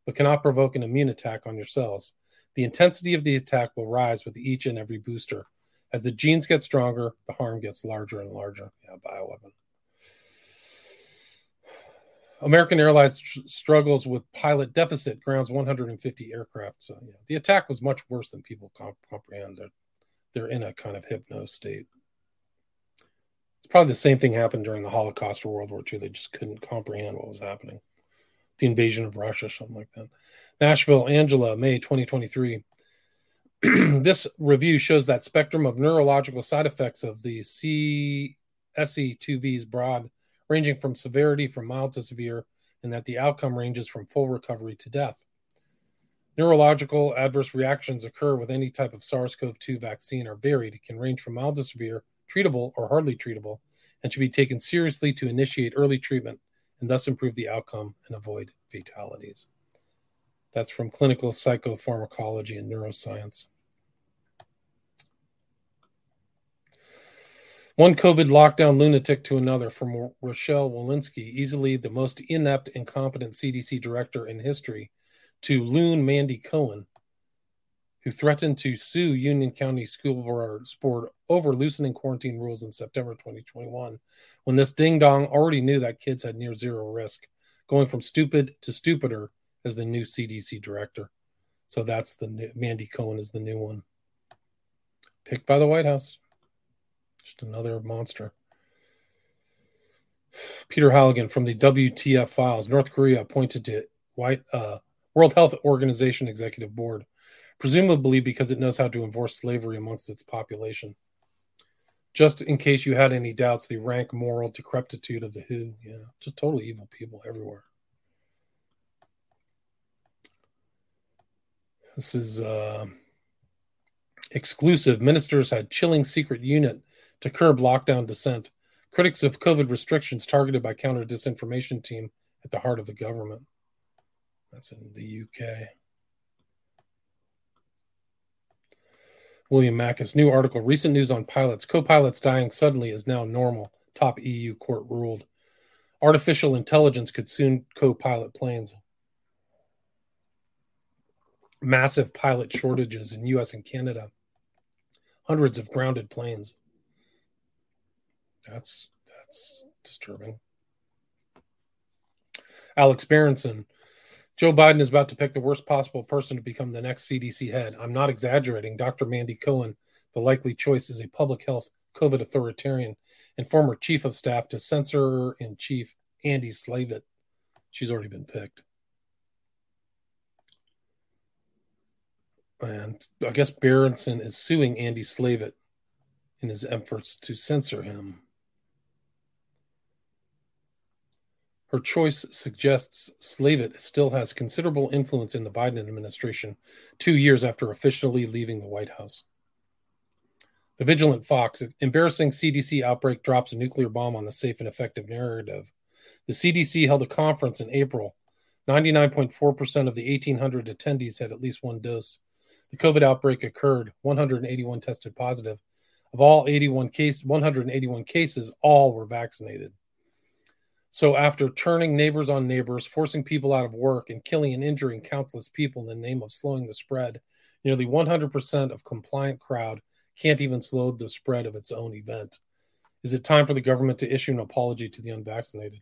but cannot provoke an immune attack on your cells. The intensity of the attack will rise with each and every booster. As the genes get stronger, the harm gets larger and larger. Yeah, bioweapon. American Airlines struggles with pilot deficit, grounds 150 aircraft. So yeah, the attack was much worse than people comp- comprehend. They're, they're in a kind of hypno state. It's probably the same thing happened during the Holocaust or World War II. They just couldn't comprehend what was happening. The invasion of Russia, something like that. Nashville, Angela, May 2023. this review shows that spectrum of neurological side effects of the C SE2V's broad ranging from severity from mild to severe, and that the outcome ranges from full recovery to death. Neurological adverse reactions occur with any type of SARS CoV 2 vaccine are varied. Can range from mild to severe, treatable, or hardly treatable, and should be taken seriously to initiate early treatment and thus improve the outcome and avoid fatalities. That's from Clinical Psychopharmacology and Neuroscience. One COVID lockdown lunatic to another from Rochelle Walensky, easily the most inept, incompetent CDC director in history, to loon Mandy Cohen, who threatened to sue Union County School Board over loosening quarantine rules in September 2021, when this ding dong already knew that kids had near zero risk, going from stupid to stupider as the new CDC director. So that's the new, Mandy Cohen is the new one, picked by the White House. Just another monster. Peter Halligan from the WTF files. North Korea appointed to White uh, World Health Organization Executive Board, presumably because it knows how to enforce slavery amongst its population. Just in case you had any doubts, the rank moral decrepitude of the WHO. Yeah, just totally evil people everywhere. This is uh, exclusive. Ministers had chilling secret unit to curb lockdown dissent. Critics of COVID restrictions targeted by counter disinformation team at the heart of the government. That's in the UK. William Makis, new article. Recent news on pilots. Co pilots dying suddenly is now normal. Top EU court ruled. Artificial intelligence could soon co pilot planes. Massive pilot shortages in US and Canada. Hundreds of grounded planes. That's that's disturbing. Alex Berenson. Joe Biden is about to pick the worst possible person to become the next CDC head. I'm not exaggerating. Dr. Mandy Cohen, the likely choice is a public health COVID authoritarian and former chief of staff to censor in chief Andy Slavitt. She's already been picked. And I guess Berenson is suing Andy Slavitt in his efforts to censor him. Her choice suggests Slavitt still has considerable influence in the Biden administration two years after officially leaving the White House. The Vigilant Fox, embarrassing CDC outbreak drops a nuclear bomb on the safe and effective narrative. The CDC held a conference in April. 99.4% of the 1,800 attendees had at least one dose. The COVID outbreak occurred. 181 tested positive. Of all 81 case, 181 cases, all were vaccinated. So, after turning neighbors on neighbors, forcing people out of work, and killing and injuring countless people in the name of slowing the spread, nearly 100% of compliant crowd can't even slow the spread of its own event. Is it time for the government to issue an apology to the unvaccinated?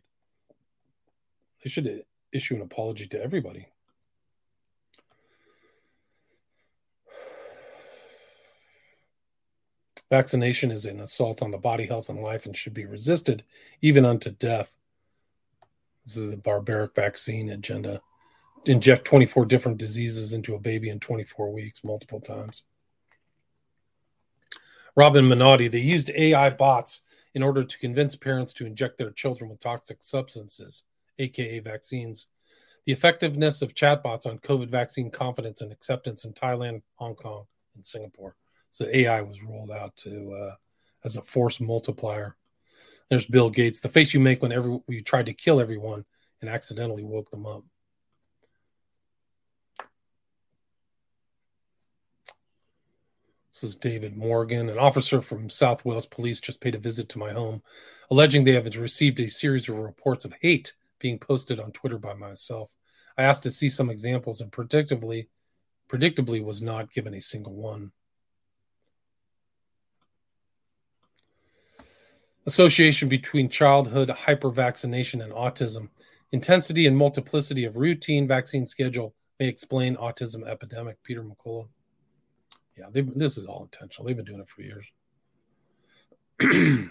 They should issue an apology to everybody. Vaccination is an assault on the body, health, and life and should be resisted, even unto death. This is the barbaric vaccine agenda. Inject 24 different diseases into a baby in 24 weeks, multiple times. Robin Monotti, they used AI bots in order to convince parents to inject their children with toxic substances, aka vaccines. The effectiveness of chatbots on COVID vaccine confidence and acceptance in Thailand, Hong Kong, and Singapore. So AI was rolled out to uh, as a force multiplier. There's Bill Gates, the face you make whenever you tried to kill everyone and accidentally woke them up. This is David Morgan. An officer from South Wales Police just paid a visit to my home, alleging they have received a series of reports of hate being posted on Twitter by myself. I asked to see some examples and predictably predictably was not given a single one. Association between childhood hypervaccination and autism. Intensity and multiplicity of routine vaccine schedule may explain autism epidemic. Peter McCullough. Yeah, this is all intentional. They've been doing it for years.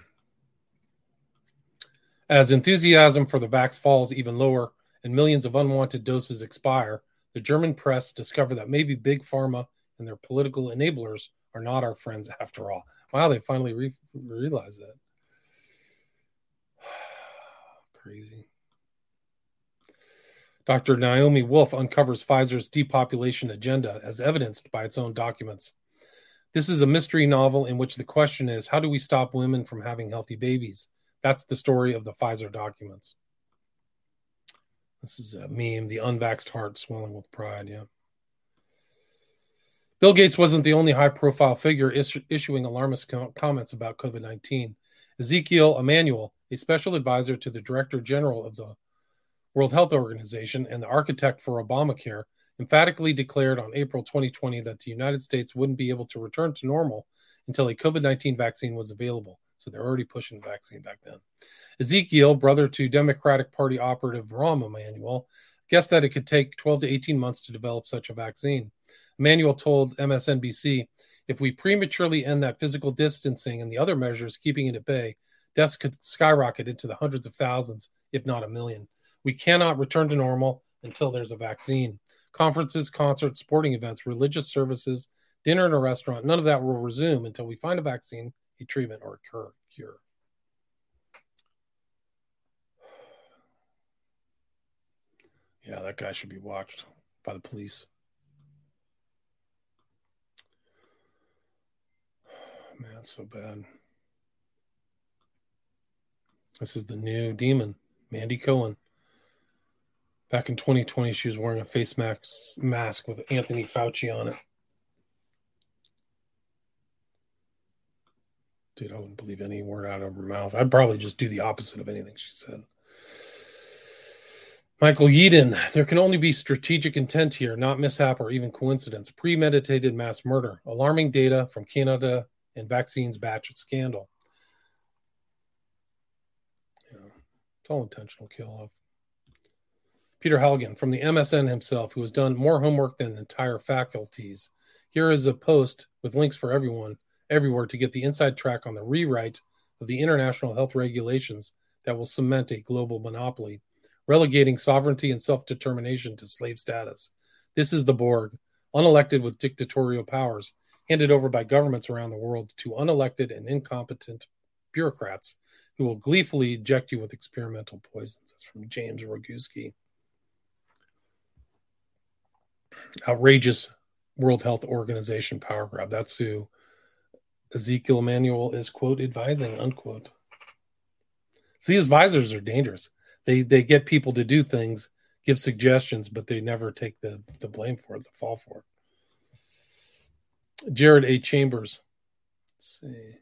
As enthusiasm for the vax falls even lower and millions of unwanted doses expire, the German press discover that maybe big pharma and their political enablers are not our friends after all. Wow, they finally re- that. Crazy. Dr. Naomi Wolf uncovers Pfizer's depopulation agenda as evidenced by its own documents. This is a mystery novel in which the question is how do we stop women from having healthy babies? That's the story of the Pfizer documents. This is a meme, the unvaxxed heart swelling with pride. Yeah. Bill Gates wasn't the only high profile figure is- issuing alarmist com- comments about COVID 19. Ezekiel Emanuel, a special advisor to the Director General of the World Health Organization and the architect for Obamacare, emphatically declared on April 2020 that the United States wouldn't be able to return to normal until a COVID 19 vaccine was available. So they're already pushing the vaccine back then. Ezekiel, brother to Democratic Party operative Rahm Emanuel, guessed that it could take 12 to 18 months to develop such a vaccine. Emanuel told MSNBC if we prematurely end that physical distancing and the other measures keeping it at bay, deaths could skyrocket into the hundreds of thousands, if not a million. We cannot return to normal until there's a vaccine. Conferences, concerts, sporting events, religious services, dinner in a restaurant, none of that will resume until we find a vaccine, a treatment, or a cure. Yeah, that guy should be watched by the police. Man, so bad. This is the new demon, Mandy Cohen. Back in 2020, she was wearing a face mask, with Anthony Fauci on it. Dude, I wouldn't believe any word out of her mouth. I'd probably just do the opposite of anything she said. Michael Yeadon, there can only be strategic intent here, not mishap or even coincidence. Premeditated mass murder. Alarming data from Canada and vaccines batch scandal. It's all intentional kill off. Peter Halligan from the MSN himself, who has done more homework than entire faculties. Here is a post with links for everyone everywhere to get the inside track on the rewrite of the international health regulations that will cement a global monopoly, relegating sovereignty and self determination to slave status. This is the Borg, unelected with dictatorial powers, handed over by governments around the world to unelected and incompetent bureaucrats who will gleefully inject you with experimental poisons. That's from James Roguski outrageous World Health Organization power grab. That's who Ezekiel Emanuel is quote advising unquote. See, these advisors are dangerous. They they get people to do things, give suggestions, but they never take the the blame for it, the fall for it. Jared A. Chambers. Let's see.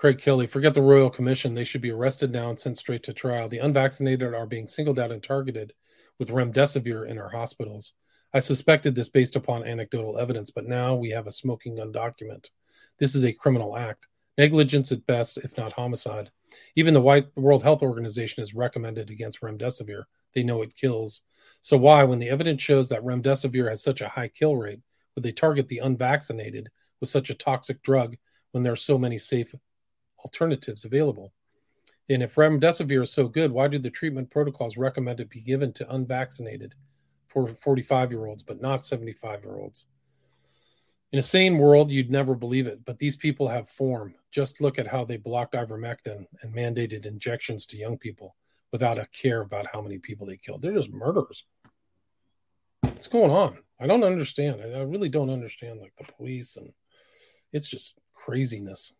Craig Kelly, forget the Royal Commission. They should be arrested now and sent straight to trial. The unvaccinated are being singled out and targeted with remdesivir in our hospitals. I suspected this based upon anecdotal evidence, but now we have a smoking gun document. This is a criminal act, negligence at best, if not homicide. Even the White World Health Organization has recommended against remdesivir. They know it kills. So why, when the evidence shows that remdesivir has such a high kill rate, would they target the unvaccinated with such a toxic drug when there are so many safe alternatives available? And if remdesivir is so good, why do the treatment protocols recommend it be given to unvaccinated for 45 year olds, but not 75 year olds? In a sane world, you'd never believe it, but these people have form. Just look at how they blocked ivermectin and mandated injections to young people without a care about how many people they killed. They're just murderers. What's going on? I don't understand. I really don't understand like the police and it's just craziness.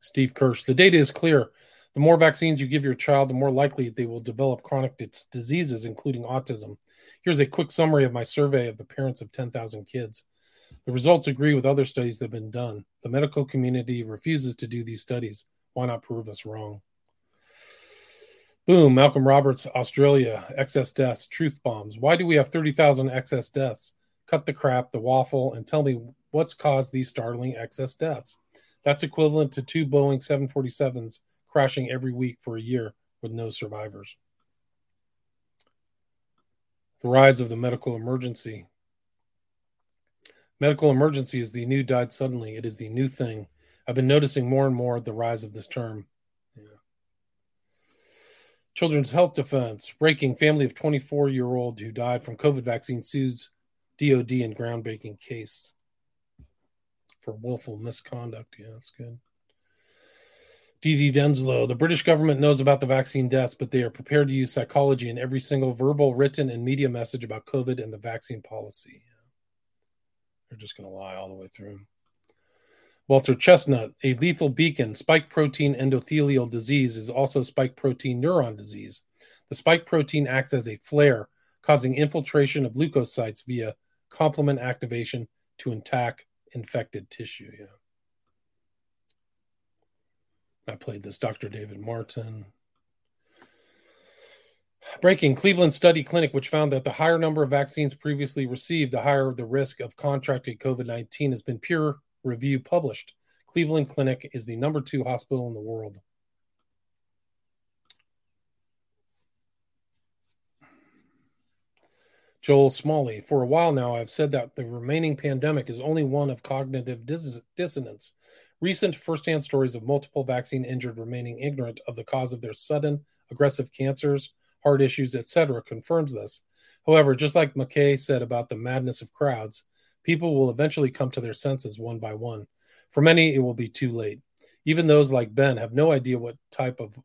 Steve Kirsch, the data is clear. The more vaccines you give your child, the more likely they will develop chronic diseases, including autism. Here's a quick summary of my survey of the parents of 10,000 kids. The results agree with other studies that have been done. The medical community refuses to do these studies. Why not prove us wrong? Boom, Malcolm Roberts, Australia, excess deaths, truth bombs. Why do we have 30,000 excess deaths? Cut the crap, the waffle, and tell me what's caused these startling excess deaths. That's equivalent to two Boeing 747s crashing every week for a year with no survivors. The rise of the medical emergency. Medical emergency is the new died suddenly. It is the new thing. I've been noticing more and more the rise of this term. Yeah. Children's Health Defense, breaking family of 24 year old who died from COVID vaccine sues DOD in groundbreaking case for willful misconduct. Yeah, that's good. DD Denslow, the British government knows about the vaccine deaths, but they are prepared to use psychology in every single verbal, written, and media message about COVID and the vaccine policy. They're just going to lie all the way through. Walter Chesnut, a lethal beacon, spike protein endothelial disease is also spike protein neuron disease. The spike protein acts as a flare, causing infiltration of leukocytes via complement activation to attack infected tissue. Yeah. I played this Dr. David Martin. Breaking Cleveland Study Clinic, which found that the higher number of vaccines previously received, the higher the risk of contracting COVID 19 has been peer review published. Cleveland Clinic is the number two hospital in the world. Joel Smalley, for a while now, I've said that the remaining pandemic is only one of cognitive dis- dissonance. Recent firsthand stories of multiple vaccine injured remaining ignorant of the cause of their sudden aggressive cancers, heart issues, etc., confirms this. However, just like Mackay said about the madness of crowds, people will eventually come to their senses one by one. For many, it will be too late. Even those like Ben have no idea what type of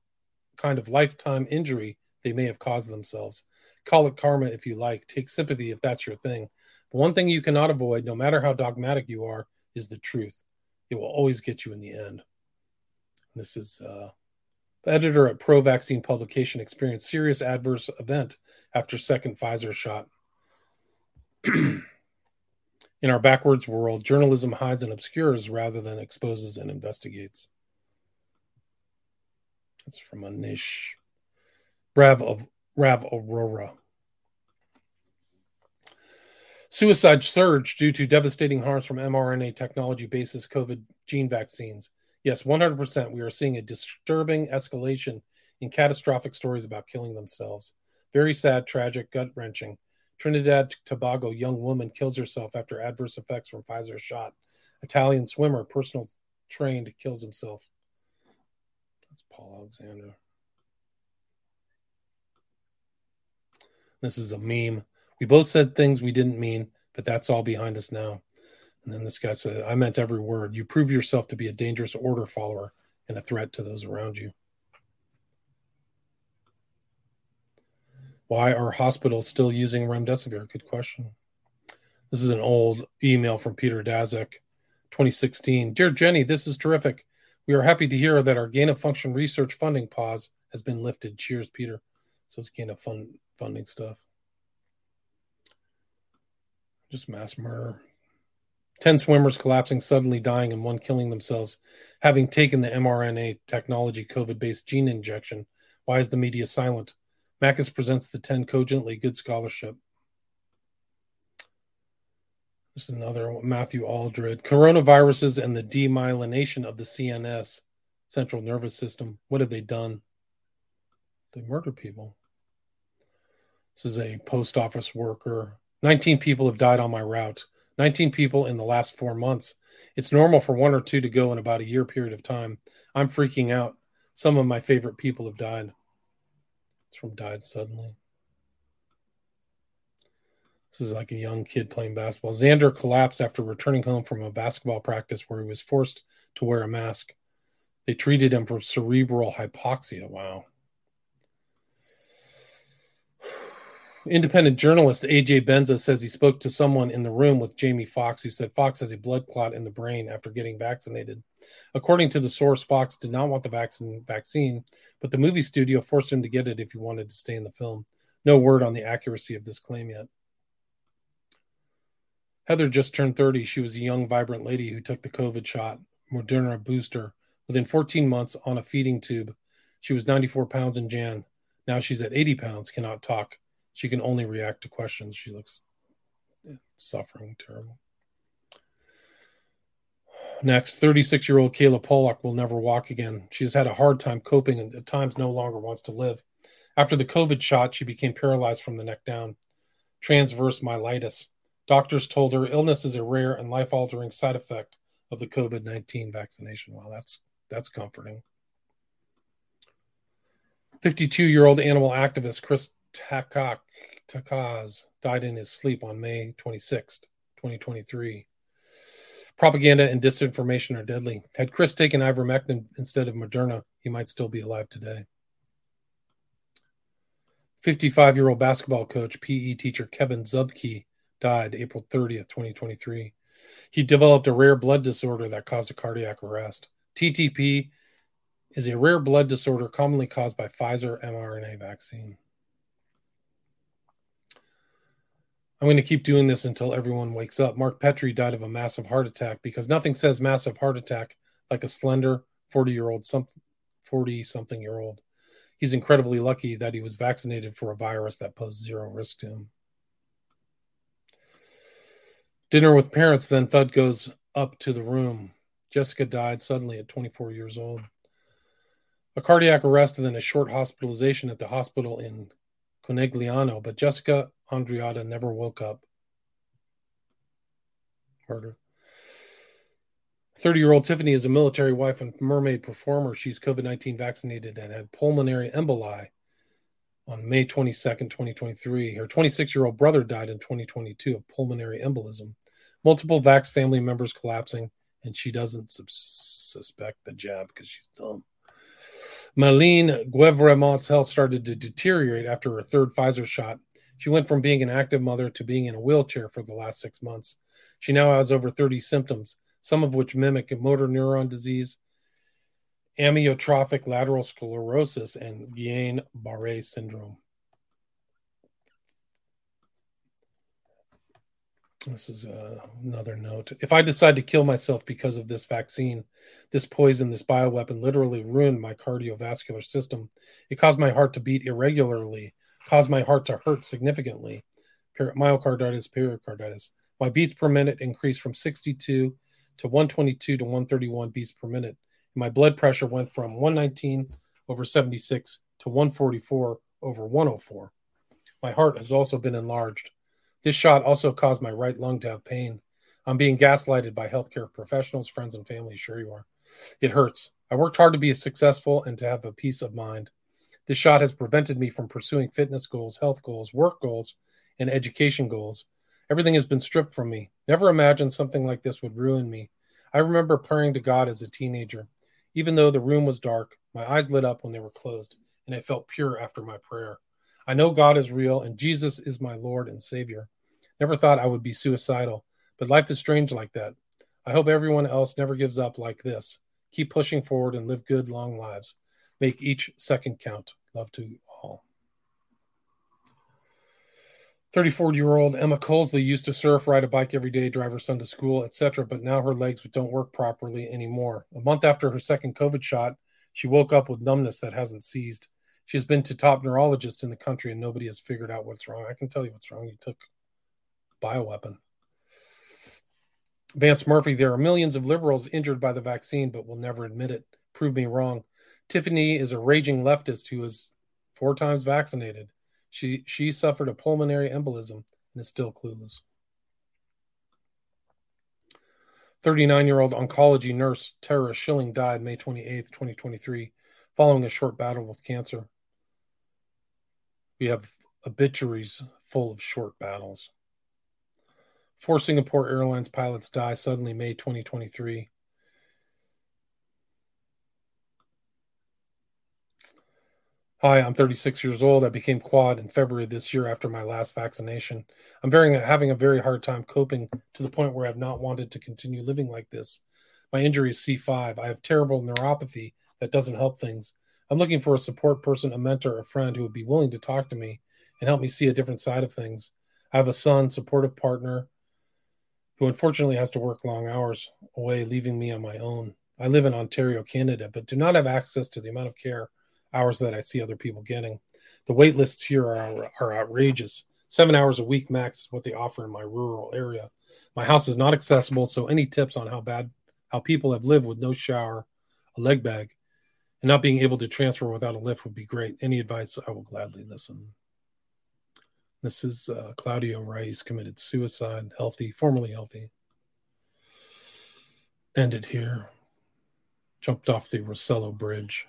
kind of lifetime injury they may have caused themselves. Call it karma if you like. Take sympathy if that's your thing. But one thing you cannot avoid, no matter how dogmatic you are, is the truth. It will always get you in the end. This is uh, editor at Pro Vaccine Publication experienced serious adverse event after second Pfizer shot. in our backwards world, journalism hides and obscures rather than exposes and investigates. That's from Anish Rav of Rav Arora. Suicide surge due to devastating harms from mRNA technology basis COVID gene vaccines. Yes, 100%. We are seeing a disturbing escalation in catastrophic stories about killing themselves. Very sad, tragic, gut wrenching. Trinidad Tobago young woman kills herself after adverse effects from Pfizer shot. Italian swimmer, personal trained, kills himself. That's Paul Alexander. This is a meme. We both said things we didn't mean, but that's all behind us now. And then this guy said, I meant every word. You prove yourself to be a dangerous order follower and a threat to those around you. Why are hospitals still using remdesivir? Good question. This is an old email from Peter Daszak, 2016. Dear Jenny, this is terrific. We are happy to hear that our gain of function research funding pause has been lifted. Cheers, Peter. So it's gain of fun funding stuff. Just mass murder. 10 swimmers collapsing, suddenly dying, and one killing themselves, having taken the mRNA technology COVID based gene injection. Why is the media silent? Makis presents the 10 cogently good scholarship. There's another one, Matthew Aldred. Coronaviruses and the demyelination of the CNS, central nervous system. What have they done? They murdered people. This is a post office worker. 19 people have died on my route. 19 people in the last four months. It's normal for one or two to go in about a year period of time. I'm freaking out. Some of my favorite people have died. It's from died suddenly. This is like a young kid playing basketball. Xander collapsed after returning home from a basketball practice where he was forced to wear a mask. They treated him for cerebral hypoxia. Wow. Independent journalist AJ Benza says he spoke to someone in the room with Jamie Foxx, who said Foxx has a blood clot in the brain after getting vaccinated. According to the source, Foxx did not want the vaccine, vaccine, but the movie studio forced him to get it if he wanted to stay in the film. No word on the accuracy of this claim yet. Heather just turned 30. She was a young, vibrant lady who took the COVID shot, Moderna booster, within 14 months on a feeding tube. She was 94 pounds in Jan. Now she's at 80 pounds, cannot talk. She can only react to questions. She looks suffering terrible. Next, 36 year old Kayla Pollock will never walk again. She has had a hard time coping and at times no longer wants to live. After the COVID shot, she became paralyzed from the neck down. Transverse myelitis. Doctors told her illness is a rare and life altering side effect of the COVID 19 vaccination. Well, that's, that's comforting. 52 year old animal activist Chris Takak, Takaz died in his sleep on May 26, 2023. Propaganda and disinformation are deadly. Had Chris taken ivermectin instead of Moderna, he might still be alive today. 55 year old basketball coach, PE teacher Kevin Zubke died April 30th, 2023. He developed a rare blood disorder that caused a cardiac arrest. TTP is a rare blood disorder commonly caused by Pfizer mRNA vaccine. I'm going to keep doing this until everyone wakes up. Mark Petrie died of a massive heart attack because nothing says massive heart attack like a slender 40 year old, some 40 something year old. He's incredibly lucky that he was vaccinated for a virus that posed zero risk to him. Dinner with parents, then Thud goes up to the room. Jessica died suddenly at 24 years old. A cardiac arrest and then a short hospitalization at the hospital in Conegliano, but Jessica Andreatta never woke up. Murder. 30 year old Tiffany is a military wife and mermaid performer. She's COVID 19 vaccinated and had pulmonary emboli on May 22nd, 2023. Her 26 year old brother died in 2022 of pulmonary embolism. Multiple Vax family members collapsing, and she doesn't suspect the jab because she's dumb. Malene Guevremont's health started to deteriorate after her third Pfizer shot. She went from being an active mother to being in a wheelchair for the last six months. She now has over 30 symptoms, some of which mimic motor neuron disease, amyotrophic lateral sclerosis, and Guillain Barre syndrome. This is uh, another note. If I decide to kill myself because of this vaccine, this poison, this bioweapon literally ruined my cardiovascular system. It caused my heart to beat irregularly, caused my heart to hurt significantly. Myocarditis, pericarditis. My beats per minute increased from 62 to 122 to 131 beats per minute. My blood pressure went from 119 over 76 to 144 over 104. My heart has also been enlarged. This shot also caused my right lung to have pain. I'm being gaslighted by healthcare professionals, friends, and family. Sure, you are. It hurts. I worked hard to be successful and to have a peace of mind. This shot has prevented me from pursuing fitness goals, health goals, work goals, and education goals. Everything has been stripped from me. Never imagined something like this would ruin me. I remember praying to God as a teenager. Even though the room was dark, my eyes lit up when they were closed, and I felt pure after my prayer. I know God is real and Jesus is my Lord and Savior. Never thought I would be suicidal, but life is strange like that. I hope everyone else never gives up like this. Keep pushing forward and live good, long lives. Make each second count. Love to all. 34 year old Emma Colesley used to surf, ride a bike every day, drive her son to school, etc., but now her legs don't work properly anymore. A month after her second COVID shot, she woke up with numbness that hasn't ceased. She's been to top neurologists in the country and nobody has figured out what's wrong. I can tell you what's wrong. You took bioweapon. Vance Murphy, there are millions of liberals injured by the vaccine, but will never admit it. Prove me wrong. Tiffany is a raging leftist who is four times vaccinated. She she suffered a pulmonary embolism and is still clueless. 39 year old oncology nurse Tara Schilling died May 28, 2023, following a short battle with cancer. We have obituaries full of short battles. Four Singapore Airlines pilots die suddenly May 2023. Hi, I'm 36 years old. I became quad in February this year after my last vaccination. I'm very, having a very hard time coping to the point where I've not wanted to continue living like this. My injury is C5. I have terrible neuropathy that doesn't help things. I'm looking for a support person, a mentor, a friend who would be willing to talk to me and help me see a different side of things. I have a son, supportive partner, who unfortunately has to work long hours away, leaving me on my own. I live in Ontario, Canada, but do not have access to the amount of care hours that I see other people getting. The wait lists here are, are outrageous. Seven hours a week max is what they offer in my rural area. My house is not accessible, so any tips on how bad how people have lived with no shower, a leg bag, and not being able to transfer without a lift would be great. Any advice, I will gladly listen. This is uh, Claudio Rice committed suicide, healthy, formerly healthy. Ended here. Jumped off the Rosello Bridge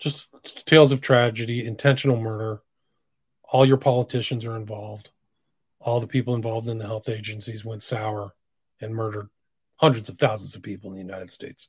just tales of tragedy, intentional murder. All your politicians are involved. All the people involved in the health agencies went sour and murdered hundreds of thousands of people in the United States.